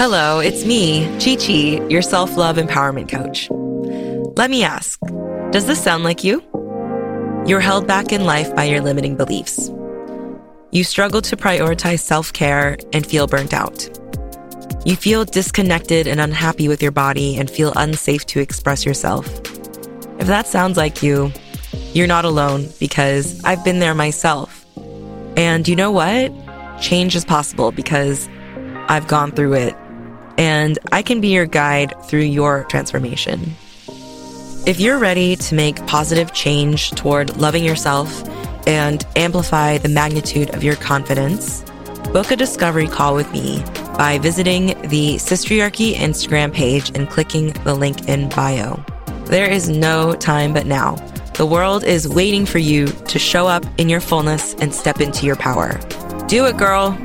Hello, it's me, ChiChi, your self love empowerment coach. Let me ask Does this sound like you? You're held back in life by your limiting beliefs. You struggle to prioritize self care and feel burnt out. You feel disconnected and unhappy with your body and feel unsafe to express yourself. If that sounds like you, you're not alone because I've been there myself. And you know what? Change is possible because I've gone through it and I can be your guide through your transformation. If you're ready to make positive change toward loving yourself and amplify the magnitude of your confidence, book a discovery call with me by visiting the Sistriarchy Instagram page and clicking the link in bio. There is no time but now. The world is waiting for you to show up in your fullness and step into your power. Do it, girl.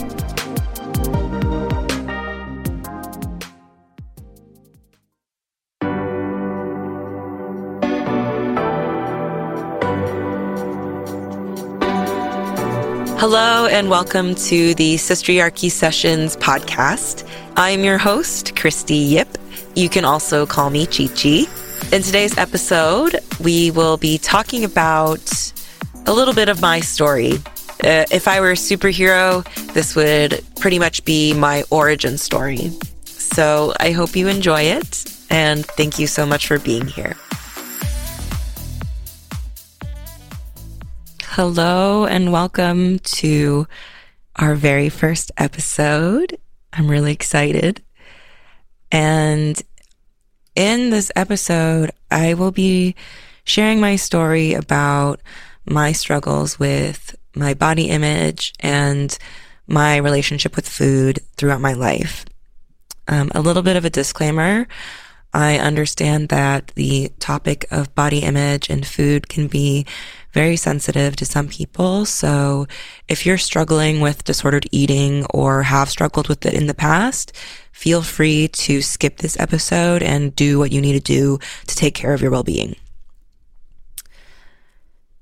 Hello, and welcome to the Sistriarchy Sessions podcast. I'm your host, Christy Yip. You can also call me ChiChi. In today's episode, we will be talking about a little bit of my story. Uh, if I were a superhero, this would pretty much be my origin story. So I hope you enjoy it, and thank you so much for being here. Hello and welcome to our very first episode. I'm really excited. And in this episode, I will be sharing my story about my struggles with my body image and my relationship with food throughout my life. Um, a little bit of a disclaimer. I understand that the topic of body image and food can be very sensitive to some people. So if you're struggling with disordered eating or have struggled with it in the past, feel free to skip this episode and do what you need to do to take care of your well-being.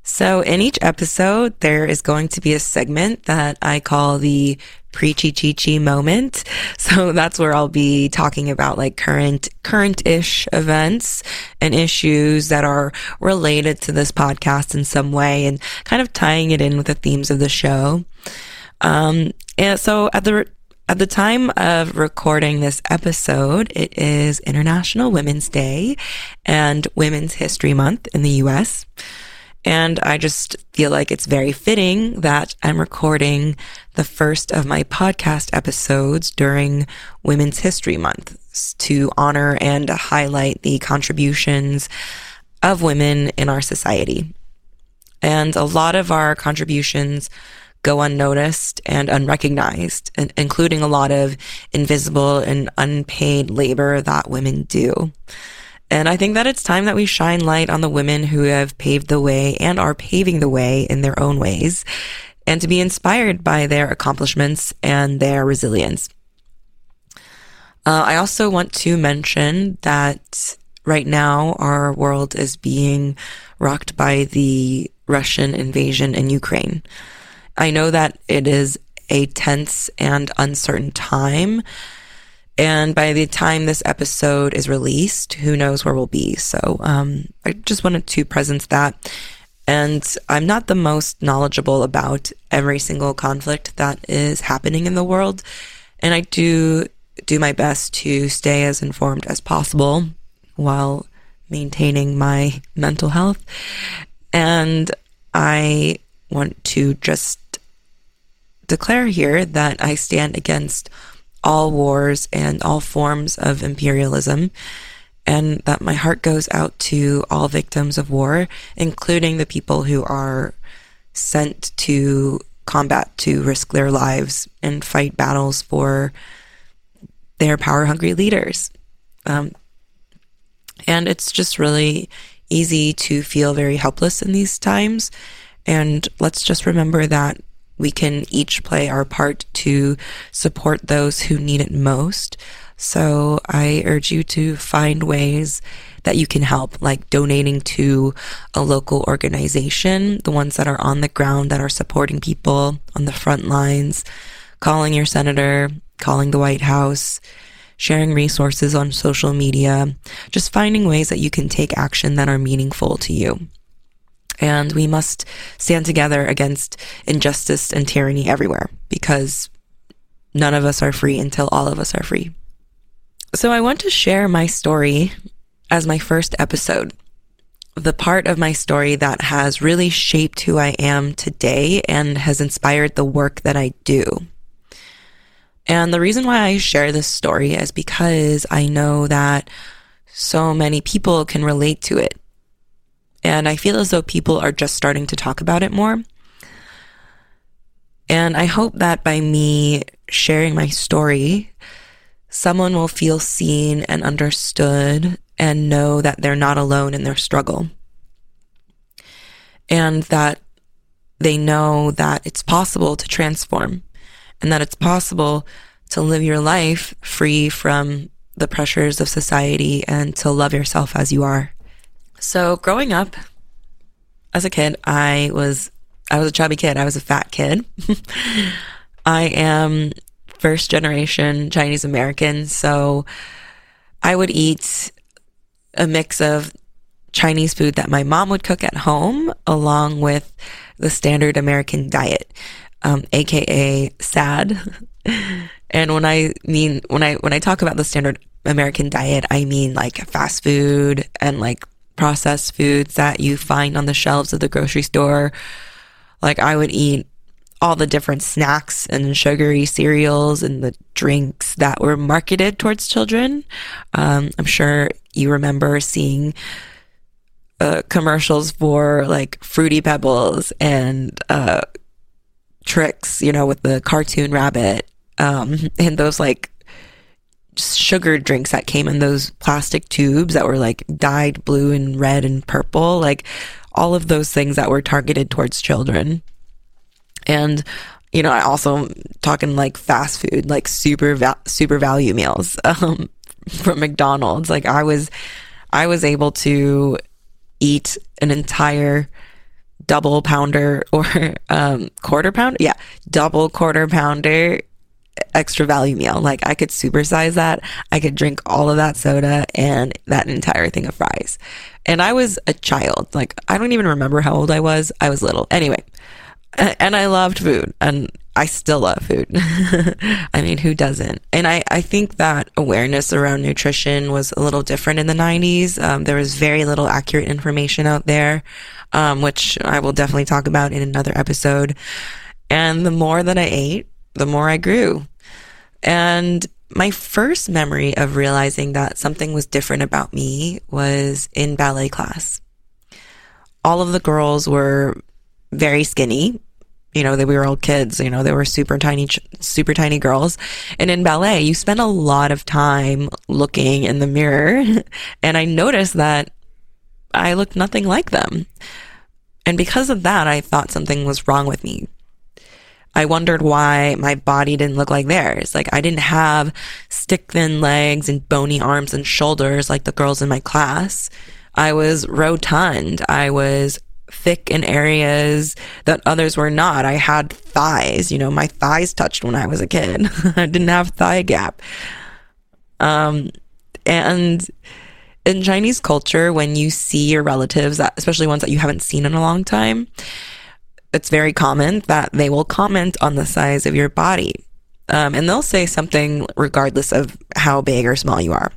So in each episode, there is going to be a segment that I call the preachy chi chi moment. So that's where I'll be talking about like current, current-ish events and issues that are related to this podcast in some way and kind of tying it in with the themes of the show. Um, and so at the, at the time of recording this episode, it is International Women's Day and Women's History Month in the US. And I just feel like it's very fitting that I'm recording the first of my podcast episodes during Women's History Month to honor and highlight the contributions of women in our society. And a lot of our contributions go unnoticed and unrecognized, including a lot of invisible and unpaid labor that women do. And I think that it's time that we shine light on the women who have paved the way and are paving the way in their own ways and to be inspired by their accomplishments and their resilience. Uh, I also want to mention that right now our world is being rocked by the Russian invasion in Ukraine. I know that it is a tense and uncertain time and by the time this episode is released, who knows where we'll be. So um, I just wanted to present that. And I'm not the most knowledgeable about every single conflict that is happening in the world. And I do do my best to stay as informed as possible while maintaining my mental health. And I want to just declare here that I stand against all wars and all forms of imperialism, and that my heart goes out to all victims of war, including the people who are sent to combat to risk their lives and fight battles for their power hungry leaders. Um, and it's just really easy to feel very helpless in these times. And let's just remember that we can each play our part to support those who need it most. So I urge you to find ways that you can help, like donating to a local organization, the ones that are on the ground that are supporting people on the front lines, calling your senator, calling the White House, sharing resources on social media, just finding ways that you can take action that are meaningful to you. And we must stand together against injustice and tyranny everywhere because none of us are free until all of us are free. So I want to share my story as my first episode. The part of my story that has really shaped who I am today and has inspired the work that I do. And the reason why I share this story is because I know that so many people can relate to it. And I feel as though people are just starting to talk about it more. And I hope that by me sharing my story, someone will feel seen and understood and know that they're not alone in their struggle. And that they know that it's possible to transform and that it's possible to live your life free from the pressures of society and to love yourself as you are. So growing up as a kid, I was I was a chubby kid. I was a fat kid. I am first generation Chinese American. So I would eat a mix of Chinese food that my mom would cook at home along with the standard American diet, um, aka SAD. and when I mean, when I, when I talk about the standard American diet, I mean like fast food and like processed foods that you find on the shelves of the grocery store. Like I would eat all the different snacks and sugary cereals and the drinks that were marketed towards children. Um, I'm sure you remember seeing uh, commercials for like Fruity Pebbles and uh, Trix, you know, with the cartoon rabbit um, and those like sugar drinks that came in those plastic tubes that were like dyed blue and red and purple, like all of those things that were targeted towards children. And you know, I also talking like fast food, like super va- super value meals um, from McDonald's. Like I was, I was able to eat an entire double pounder or um, quarter pounder. Yeah, double quarter pounder extra value meal. Like I could supersize that. I could drink all of that soda and that entire thing of fries. And I was a child. Like I don't even remember how old I was. I was little. Anyway, and I loved food and I still love food. I mean, who doesn't? And I, I think that awareness around nutrition was a little different in the 90s. Um, there was very little accurate information out there, um, which I will definitely talk about in another episode. And the more that I ate, the more I grew. And my first memory of realizing that something was different about me was in ballet class. All of the girls were very skinny. You know, they we were all kids, you know, they were super tiny, super tiny girls. And in ballet, you spend a lot of time looking in the mirror. and I noticed that I looked nothing like them. And because of that, I thought something was wrong with me. I wondered why my body didn't look like theirs. Like I didn't have stick thin legs and bony arms and shoulders like the girls in my class. I was rotund. I was thick in areas that others were not. I had thighs, you know, my thighs touched when I was a kid. I didn't have thigh gap. Um, and in Chinese culture, when you see your relatives, especially ones that you haven't seen in a long time, it's very common that they will comment on the size of your body. Um, and they'll say something regardless of how big or small you are.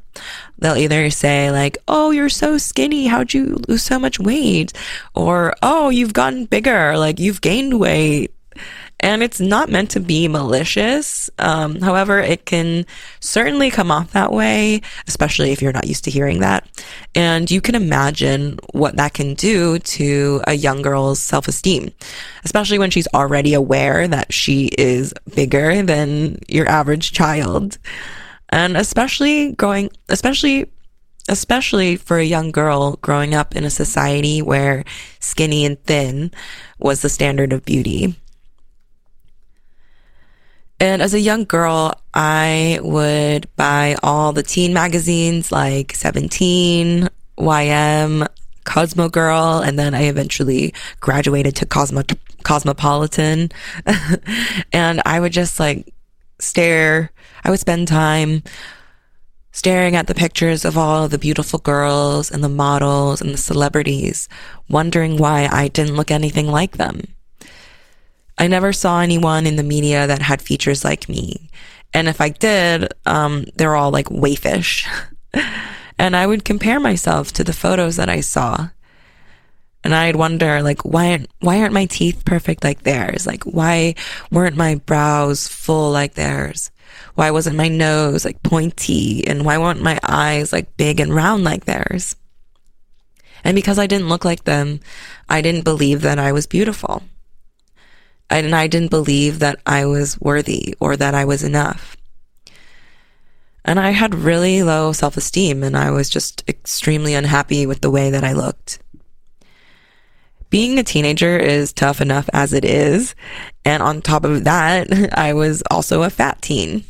They'll either say like, "Oh, you're so skinny. How'd you lose so much weight?" Or, "Oh, you've gotten bigger. Like you've gained weight." And it's not meant to be malicious. Um, however, it can certainly come off that way, especially if you're not used to hearing that. And you can imagine what that can do to a young girl's self esteem, especially when she's already aware that she is bigger than your average child. And especially growing, especially especially for a young girl growing up in a society where skinny and thin was the standard of beauty. And as a young girl, I would buy all the teen magazines like 17, YM, Cosmo Girl, and then I eventually graduated to Cosmo Cosmopolitan. and I would just like stare. I would spend time staring at the pictures of all the beautiful girls and the models and the celebrities, wondering why I didn't look anything like them. I never saw anyone in the media that had features like me. And if I did, um, they're all like waifish. and I would compare myself to the photos that I saw. And I'd wonder, like, why, why aren't my teeth perfect like theirs? Like, why weren't my brows full like theirs? Why wasn't my nose like pointy? And why weren't my eyes like big and round like theirs? And because I didn't look like them, I didn't believe that I was beautiful and I didn't believe that I was worthy or that I was enough. And I had really low self esteem and I was just extremely unhappy with the way that I looked. Being a teenager is tough enough as it is. And on top of that, I was also a fat teen.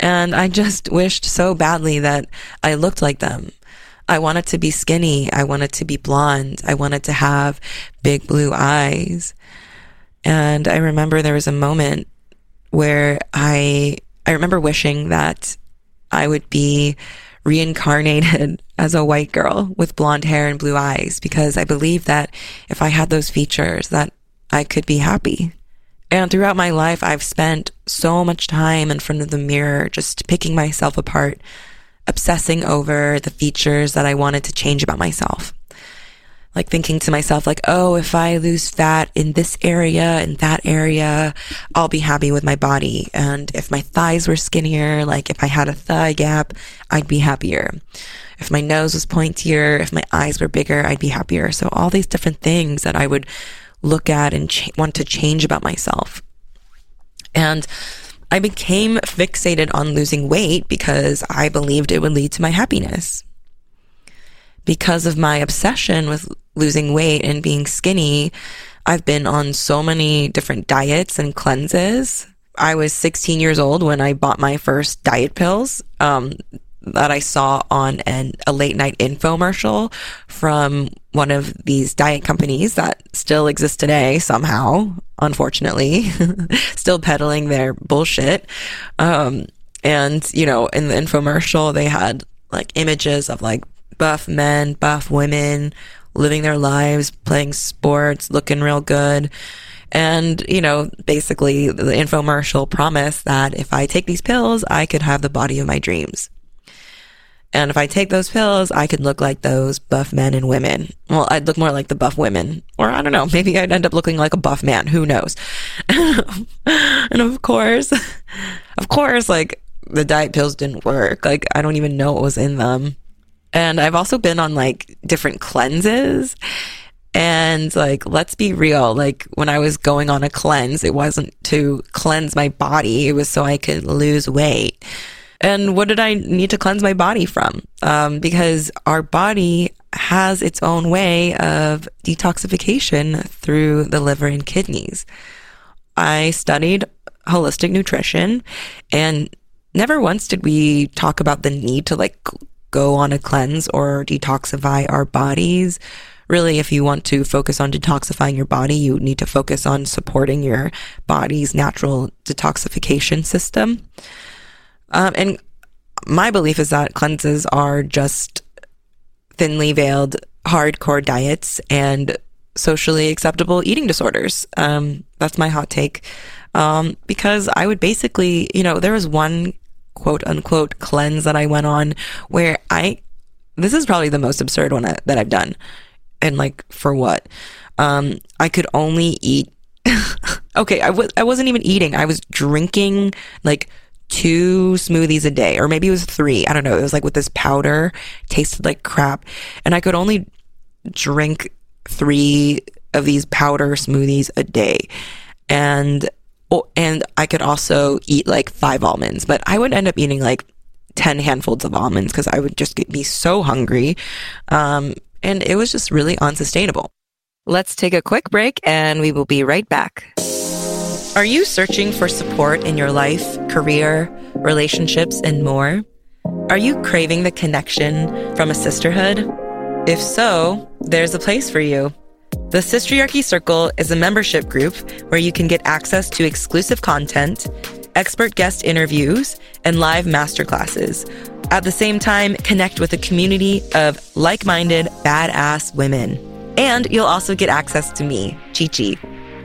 And I just wished so badly that I looked like them. I wanted to be skinny. I wanted to be blonde. I wanted to have big blue eyes. And I remember there was a moment where I, I remember wishing that I would be reincarnated as a white girl with blonde hair and blue eyes because I believe that if I had those features that I could be happy. And throughout my life, I've spent so much time in front of the mirror, just picking myself apart, obsessing over the features that I wanted to change about myself like thinking to myself, like, oh, if I lose fat in this area, in that area, I'll be happy with my body. And if my thighs were skinnier, like if I had a thigh gap, I'd be happier. If my nose was pointier, if my eyes were bigger, I'd be happier. So all these different things that I would look at and ch- want to change about myself. And I became fixated on losing weight because I believed it would lead to my happiness because of my obsession with losing weight and being skinny, I've been on so many different diets and cleanses. I was 16 years old when I bought my first diet pills um, that I saw on an, a late night infomercial from one of these diet companies that still exist today somehow, unfortunately, still peddling their bullshit. Um, and, you know, in the infomercial, they had like images of like buff men, buff women, living their lives, playing sports, looking real good. And, you know, basically the infomercial promised that if I take these pills, I could have the body of my dreams. And if I take those pills, I could look like those buff men and women. Well, I'd look more like the buff women. Or I don't know, maybe I'd end up looking like a buff man. Who knows? and of course, of course, like the diet pills didn't work. Like I don't even know what was in them. And I've also been on like different cleanses. And like, let's be real. Like when I was going on a cleanse, it wasn't to cleanse my body. It was so I could lose weight. And what did I need to cleanse my body from? Um, because our body has its own way of detoxification through the liver and kidneys. I studied holistic nutrition and never once did we talk about the need to like go on a cleanse or detoxify our bodies. Really, if you want to focus on detoxifying your body, you need to focus on supporting your body's natural detoxification system. Um, and my belief is that cleanses are just thinly veiled hardcore diets and socially acceptable eating disorders. Um, that's my hot take. Um, because I would basically, you know, there was one quote unquote cleanse that I went on where I, this is probably the most absurd one that I've done. And like, for what? Um, I could only eat, okay, I was, I wasn't even eating. I was drinking like two smoothies a day, or maybe it was three. I don't know. It was like with this powder, tasted like crap. And I could only drink three of these powder smoothies a day. And Oh, and I could also eat like five almonds, but I would end up eating like 10 handfuls of almonds because I would just get, be so hungry. Um, and it was just really unsustainable. Let's take a quick break and we will be right back. Are you searching for support in your life, career, relationships, and more? Are you craving the connection from a sisterhood? If so, there's a place for you. The Sistriarchy Circle is a membership group where you can get access to exclusive content, expert guest interviews, and live masterclasses, At the same time, connect with a community of like minded, badass women. And you'll also get access to me, ChiChi.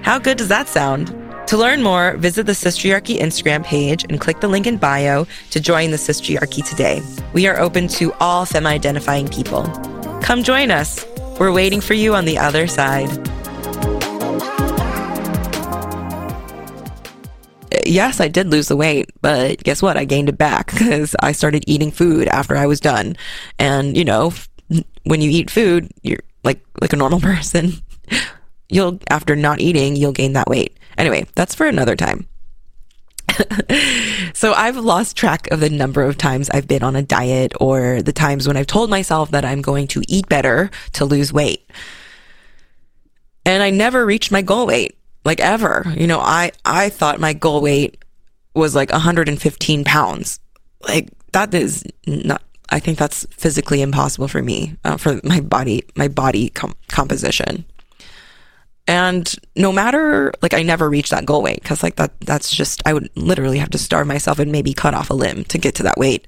How good does that sound? To learn more, visit the Sistriarchy Instagram page and click the link in bio to join the Sistriarchy today. We are open to all femme identifying people. Come join us. We're waiting for you on the other side. Yes, I did lose the weight, but guess what? I gained it back because I started eating food after I was done. And, you know, when you eat food, you're like like a normal person. You'll after not eating, you'll gain that weight. Anyway, that's for another time. so I've lost track of the number of times I've been on a diet or the times when I've told myself that I'm going to eat better to lose weight. And I never reached my goal weight, like ever. You know, I, I thought my goal weight was like 115 pounds. Like that is not, I think that's physically impossible for me, uh, for my body, my body com- composition. And no matter, like, I never reached that goal weight because, like, that, that's just, I would literally have to starve myself and maybe cut off a limb to get to that weight.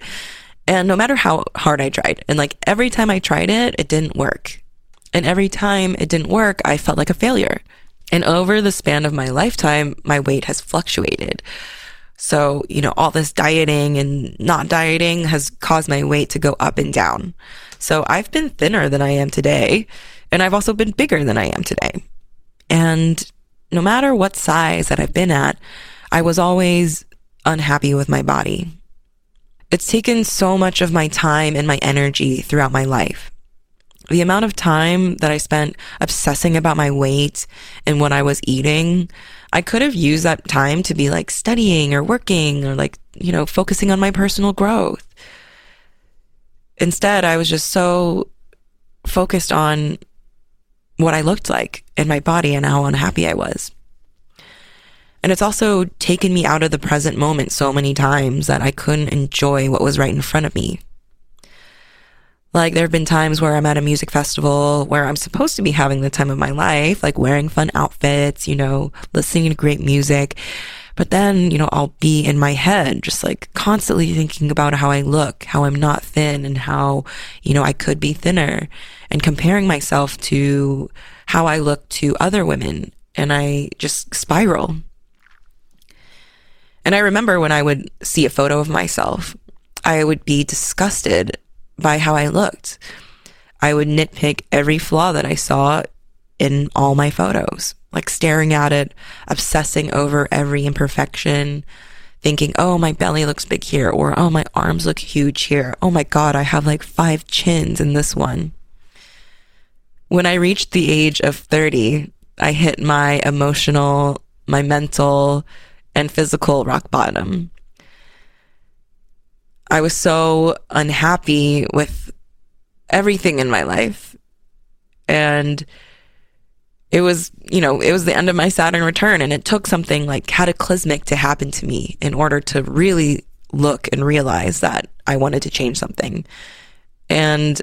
And no matter how hard I tried, and like every time I tried it, it didn't work. And every time it didn't work, I felt like a failure. And over the span of my lifetime, my weight has fluctuated. So, you know, all this dieting and not dieting has caused my weight to go up and down. So I've been thinner than I am today. And I've also been bigger than I am today. And no matter what size that I've been at, I was always unhappy with my body. It's taken so much of my time and my energy throughout my life. The amount of time that I spent obsessing about my weight and what I was eating, I could have used that time to be like studying or working or like, you know, focusing on my personal growth. Instead, I was just so focused on what I looked like in my body and how unhappy I was. And it's also taken me out of the present moment so many times that I couldn't enjoy what was right in front of me. Like, there have been times where I'm at a music festival where I'm supposed to be having the time of my life, like wearing fun outfits, you know, listening to great music. But then, you know, I'll be in my head, just like constantly thinking about how I look, how I'm not thin and how, you know, I could be thinner and comparing myself to how I look to other women. And I just spiral. And I remember when I would see a photo of myself, I would be disgusted by how I looked. I would nitpick every flaw that I saw in all my photos like staring at it, obsessing over every imperfection, thinking, oh, my belly looks big here, or oh, my arms look huge here. Oh my God, I have like five chins in this one. When I reached the age of 30, I hit my emotional, my mental, and physical rock bottom. I was so unhappy with everything in my life. And it was, you know, it was the end of my Saturn return and it took something like cataclysmic to happen to me in order to really look and realize that I wanted to change something. And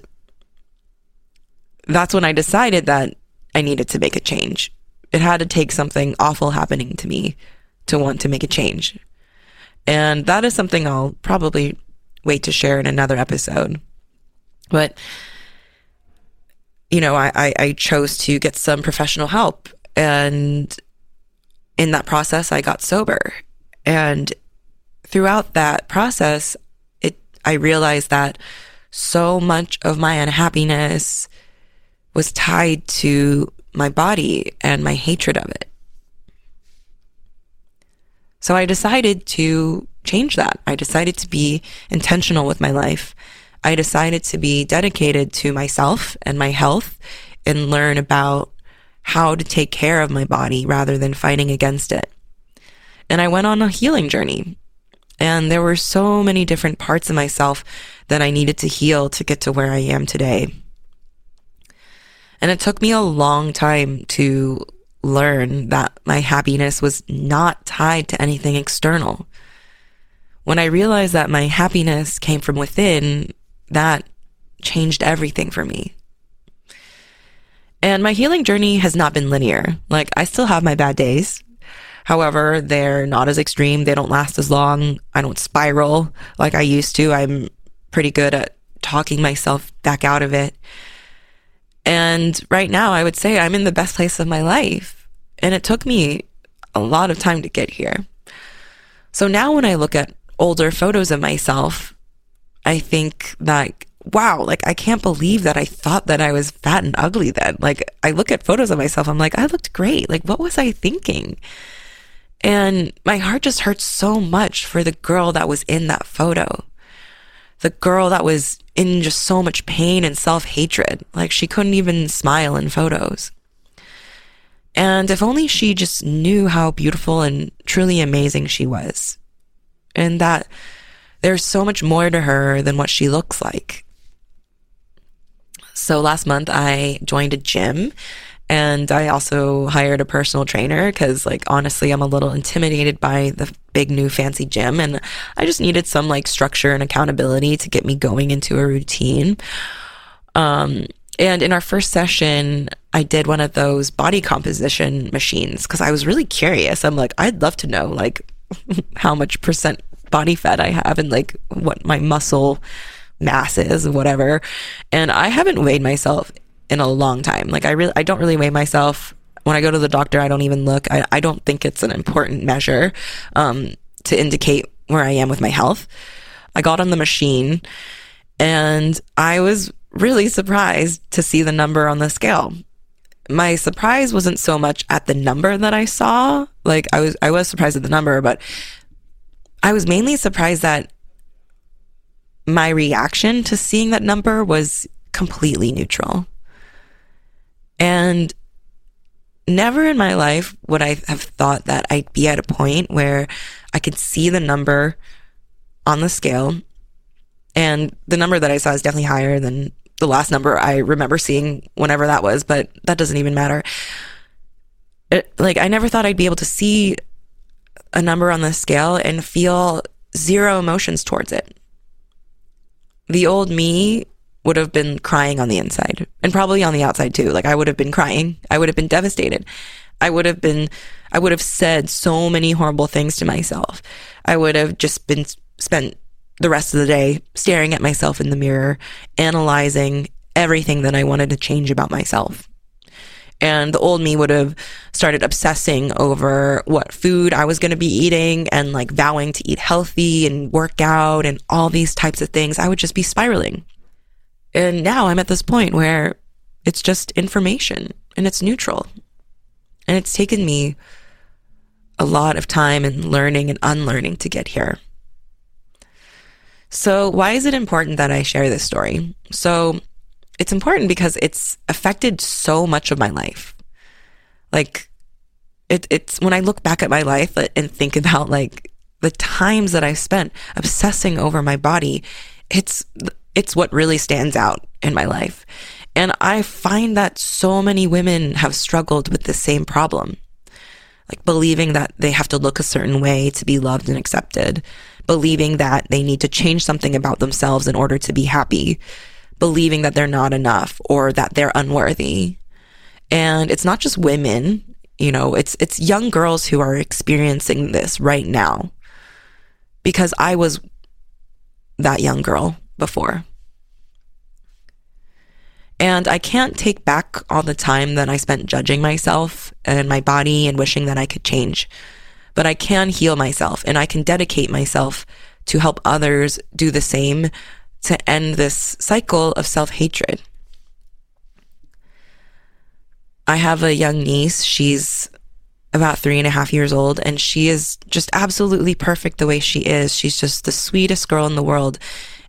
that's when I decided that I needed to make a change. It had to take something awful happening to me to want to make a change. And that is something I'll probably wait to share in another episode. But you know, I, I, I chose to get some professional help. And in that process, I got sober. And throughout that process, it, I realized that so much of my unhappiness was tied to my body and my hatred of it. So I decided to change that. I decided to be intentional with my life I decided to be dedicated to myself and my health and learn about how to take care of my body rather than fighting against it. And I went on a healing journey. And there were so many different parts of myself that I needed to heal to get to where I am today. And it took me a long time to learn that my happiness was not tied to anything external. When I realized that my happiness came from within, that changed everything for me. And my healing journey has not been linear. Like, I still have my bad days. However, they're not as extreme. They don't last as long. I don't spiral like I used to. I'm pretty good at talking myself back out of it. And right now, I would say I'm in the best place of my life. And it took me a lot of time to get here. So now when I look at older photos of myself, I think that, wow, like I can't believe that I thought that I was fat and ugly then. Like I look at photos of myself, I'm like, I looked great. Like what was I thinking? And my heart just hurts so much for the girl that was in that photo. The girl that was in just so much pain and self hatred. Like she couldn't even smile in photos. And if only she just knew how beautiful and truly amazing she was. And that there's so much more to her than what she looks like. So last month I joined a gym and I also hired a personal trainer because, like, honestly, I'm a little intimidated by the big new fancy gym and I just needed some like structure and accountability to get me going into a routine. Um, and in our first session, I did one of those body composition machines because I was really curious. I'm like, I'd love to know like how much percent body fat I have and like what my muscle mass is, whatever. And I haven't weighed myself in a long time. Like I really, I don't really weigh myself. When I go to the doctor, I don't even look. I, I don't think it's an important measure um, to indicate where I am with my health. I got on the machine and I was really surprised to see the number on the scale. My surprise wasn't so much at the number that I saw. Like I was I was surprised at the number, but I was mainly surprised that my reaction to seeing that number was completely neutral. And never in my life would I have thought that I'd be at a point where I could see the number on the scale. And the number that I saw is definitely higher than the last number I remember seeing whenever that was, but that doesn't even matter. It, like, I never thought I'd be able to see a number on the scale and feel zero emotions towards it. The old me would have been crying on the inside and probably on the outside too. Like I would have been crying. I would have been devastated. I would have been, I would have said so many horrible things to myself. I would have just been spent the rest of the day staring at myself in the mirror, analyzing everything that I wanted to change about myself. And the old me would have started obsessing over what food I was going to be eating and like vowing to eat healthy and work out and all these types of things. I would just be spiraling. And now I'm at this point where it's just information and it's neutral. And it's taken me a lot of time and learning and unlearning to get here. So, why is it important that I share this story? So, it's important because it's affected so much of my life. Like, it, it's when I look back at my life and think about like the times that I spent obsessing over my body, it's it's what really stands out in my life. And I find that so many women have struggled with the same problem. Like believing that they have to look a certain way to be loved and accepted, believing that they need to change something about themselves in order to be happy, believing that they're not enough or that they're unworthy. And it's not just women, you know, it's it's young girls who are experiencing this right now. Because I was that young girl before. And I can't take back all the time that I spent judging myself and my body and wishing that I could change. But I can heal myself and I can dedicate myself to help others do the same to end this cycle of self hatred. I have a young niece. She's about three and a half years old, and she is just absolutely perfect the way she is. She's just the sweetest girl in the world.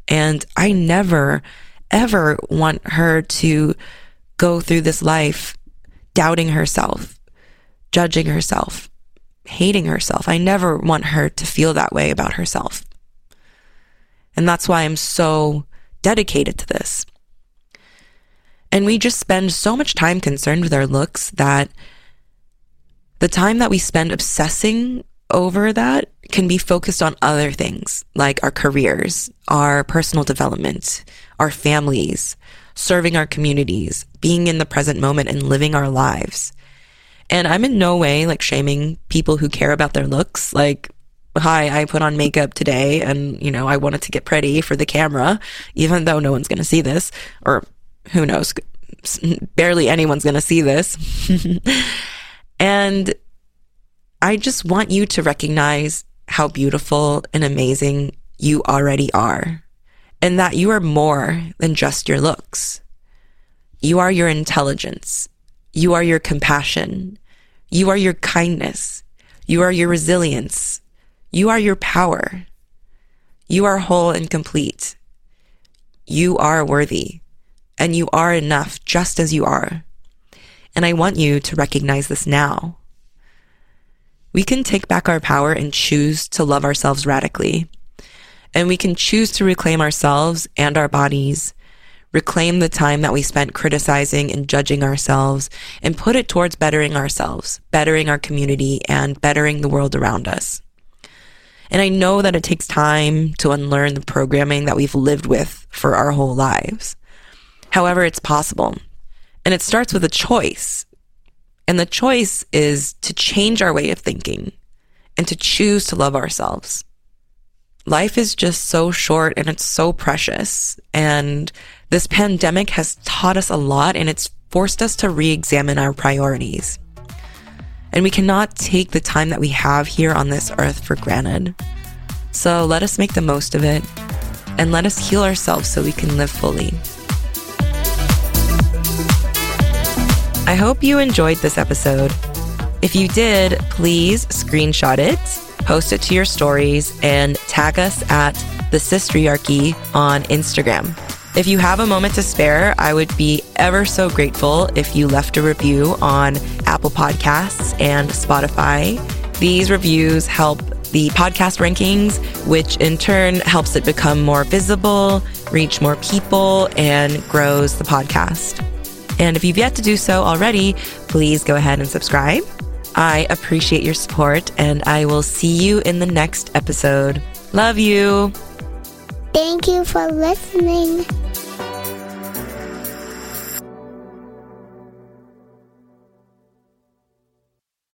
And I never, ever want her to go through this life doubting herself, judging herself, hating herself. I never want her to feel that way about herself. And that's why I'm so dedicated to this. And we just spend so much time concerned with our looks that the time that we spend obsessing over that can be focused on other things like our careers, our personal development, our families, serving our communities, being in the present moment and living our lives. And I'm in no way like shaming people who care about their looks. Like hi, I put on makeup today and, you know, I wanted to get pretty for the camera, even though no one's going to see this, or who knows, barely anyone's going to see this. and I just want you to recognize how beautiful and amazing you already are, and that you are more than just your looks. You are your intelligence. You are your compassion. You are your kindness. You are your resilience. You are your power. You are whole and complete. You are worthy and you are enough just as you are. And I want you to recognize this now. We can take back our power and choose to love ourselves radically. And we can choose to reclaim ourselves and our bodies, reclaim the time that we spent criticizing and judging ourselves, and put it towards bettering ourselves, bettering our community, and bettering the world around us. And I know that it takes time to unlearn the programming that we've lived with for our whole lives. However, it's possible. And it starts with a choice. And the choice is to change our way of thinking and to choose to love ourselves. Life is just so short and it's so precious. And this pandemic has taught us a lot and it's forced us to re examine our priorities. And we cannot take the time that we have here on this earth for granted. So let us make the most of it and let us heal ourselves so we can live fully. I hope you enjoyed this episode. If you did, please screenshot it, post it to your stories, and tag us at the Sistriarchy on Instagram. If you have a moment to spare, I would be ever so grateful if you left a review on Apple Podcasts and Spotify. These reviews help the podcast rankings, which in turn helps it become more visible, reach more people, and grows the podcast. And if you've yet to do so already, please go ahead and subscribe. I appreciate your support, and I will see you in the next episode. Love you. Thank you for listening.